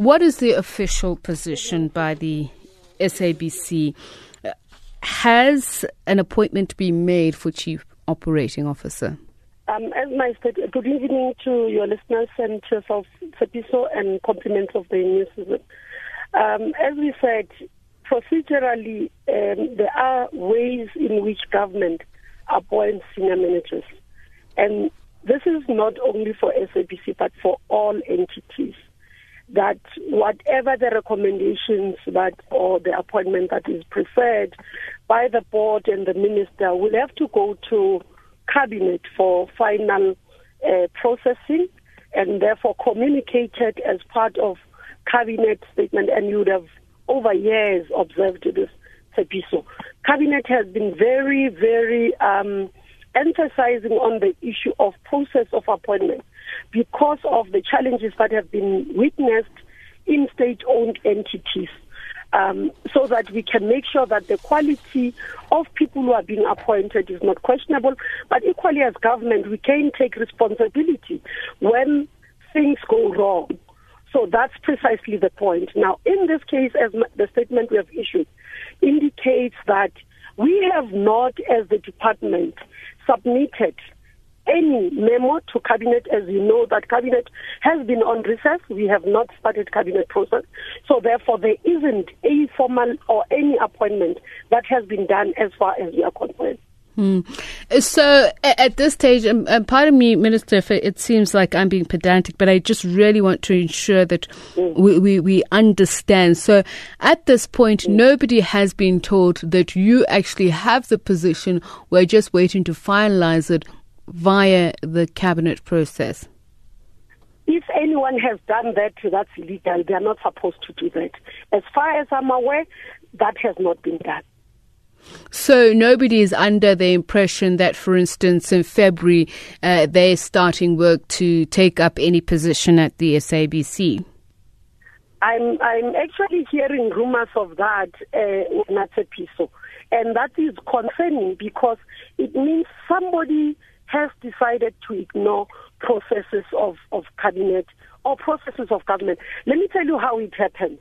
What is the official position by the SABC? Has an appointment been made for Chief Operating Officer? Um, as my good evening to your listeners and to yourself, Tshepiso, and compliments of the news. Um, as we said, procedurally, um, there are ways in which government appoints senior managers. And this is not only for SABC, but for all entities. That whatever the recommendations that or the appointment that is preferred by the board and the minister will have to go to cabinet for final uh, processing and therefore communicated as part of cabinet statement and you would have over years observed this Tshepiso. Cabinet has been very, very um, emphasizing on the issue of process of appointment because of the challenges that have been witnessed in state-owned entities. Um, so that we can make sure that the quality of people who are being appointed is not questionable. But equally, as government, we can take responsibility when things go wrong. So that's precisely the point. Now, in this case, as the statement we have issued indicates that we have not, as the department, submitted any memo to cabinet as you know that cabinet has been on recess. We have not started cabinet process. So therefore there isn't a formal or any appointment that has been done as far as we are concerned Hmm. So at this stage, um, pardon me, Minister, if it seems like I'm being pedantic, but I just really want to ensure that mm. we, we, we, understand. So at this point, mm. nobody has been told that you actually have the position. We're just waiting to finalize it via the cabinet process. If anyone has done that, that's illegal. They are not supposed to do that. As far as I'm aware, that has not been done. So nobody is under the impression that, for instance, in February uh, they're starting work to take up any position at the SABC. I'm I'm actually hearing rumors of that, uh, Natsepiso, and that is concerning because it means somebody has decided to ignore processes of, of cabinet or processes of government. Let me tell you how it happens,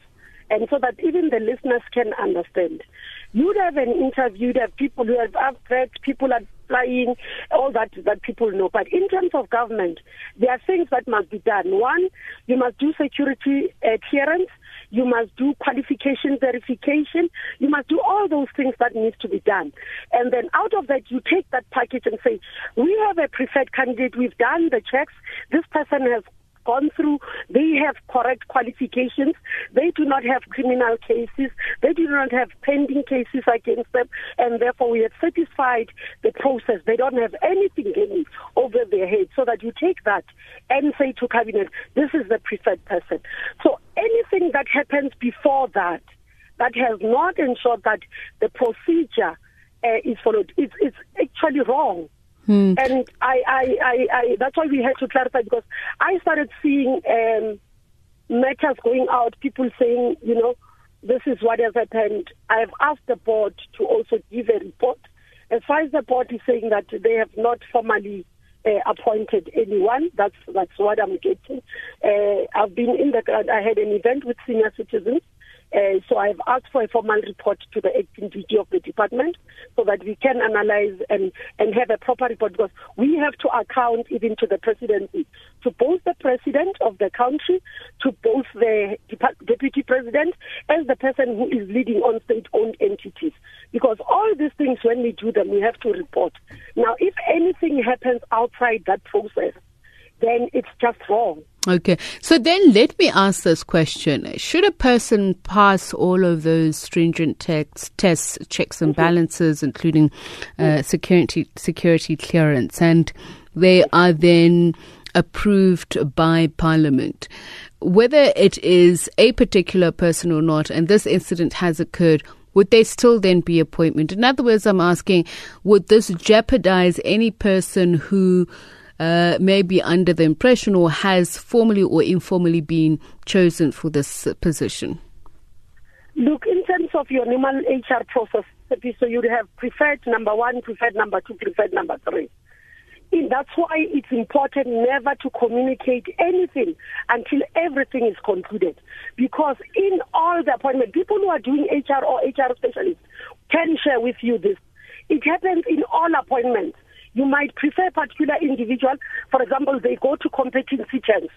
and so that even the listeners can understand. You'd have an interview, you'd have people who have upgrades, people are flying, all that that people know. But in terms of government, there are things that must be done. One, you must do security uh, clearance. You must do qualification verification. You must do all those things that needs to be done. And then out of that, you take that package and say, we have a preferred candidate. We've done the checks. This person has gone through, they have correct qualifications, they do not have criminal cases, they do not have pending cases against them, and therefore we have satisfied the process. They don't have anything hanging over their head, so that you take that and say to cabinet, this is the preferred person. So anything that happens before that, that has not ensured that the procedure uh, is followed, it's, it's actually wrong. Hmm. And I, I, I, I, that's why we had to clarify because I started seeing um, matters going out, people saying, you know, this is what has happened. I've asked the board to also give a report. As far as the board is saying that they have not formally uh, appointed anyone, that's that's what I'm getting. Uh, I've been in the. I had an event with senior citizens uh, so I've asked for a formal report to the acting DG of the department so that we can analyze and, and have a proper report because we have to account even to the presidency, to both the president of the country, to both the deputy president as the person who is leading on state-owned entities. Because all these things, when we do them, we have to report. Now, if anything happens outside that process, then it's just wrong. Okay. So then let me ask this question. Should a person pass all of those stringent tests, tests checks and mm-hmm. balances, including uh, security, security clearance, and they are then approved by Parliament, whether it is a particular person or not, and this incident has occurred, would they still then be appointment? In other words, I'm asking, would this jeopardize any person who uh, may be under the impression or has formally or informally been chosen for this position? Look, in terms of your normal HR process, so you'd have preferred number one, preferred number two, preferred number three. And that's why it's important never to communicate anything until everything is concluded. Because in all the appointments, people who are doing HR or HR specialists can share with you this. It happens in all appointments. You might prefer a particular individual. For example, they go to competing teachers.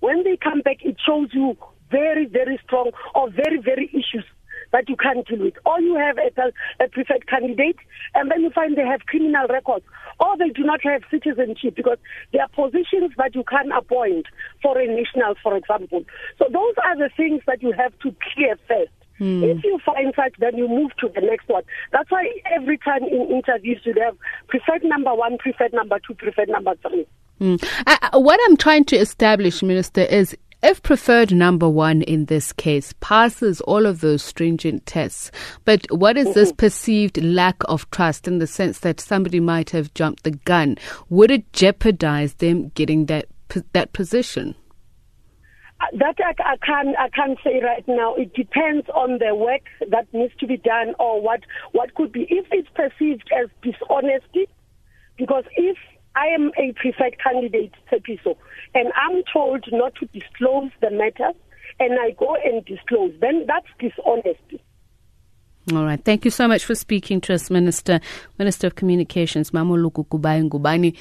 When they come back, it shows you very, very strong or very, very issues that you can't deal with. Or you have a, a preferred candidate, and then you find they have criminal records, or they do not have citizenship because there are positions that you can't appoint foreign nationals, for example. So those are the things that you have to clear first. Hmm. If you find such, then you move to the next one. That's why every time in interviews you have preferred number one, preferred number two, preferred number three. Hmm. Uh, what I'm trying to establish, Minister, is if preferred number one in this case passes all of those stringent tests, but what is this perceived lack of trust in the sense that somebody might have jumped the gun? Would it jeopardize them getting that that position? Uh, that I, I can't I can't say right now. It depends on the work that needs to be done or what what could be. If it's perceived as dishonesty, because if I am a preferred candidate, Tshepiso, and I'm told not to disclose the matter, and I go and disclose, then that's dishonesty. All right. Thank you so much for speaking to us, Minister, Minister of Communications, Mamoluku Kubai Ngubane.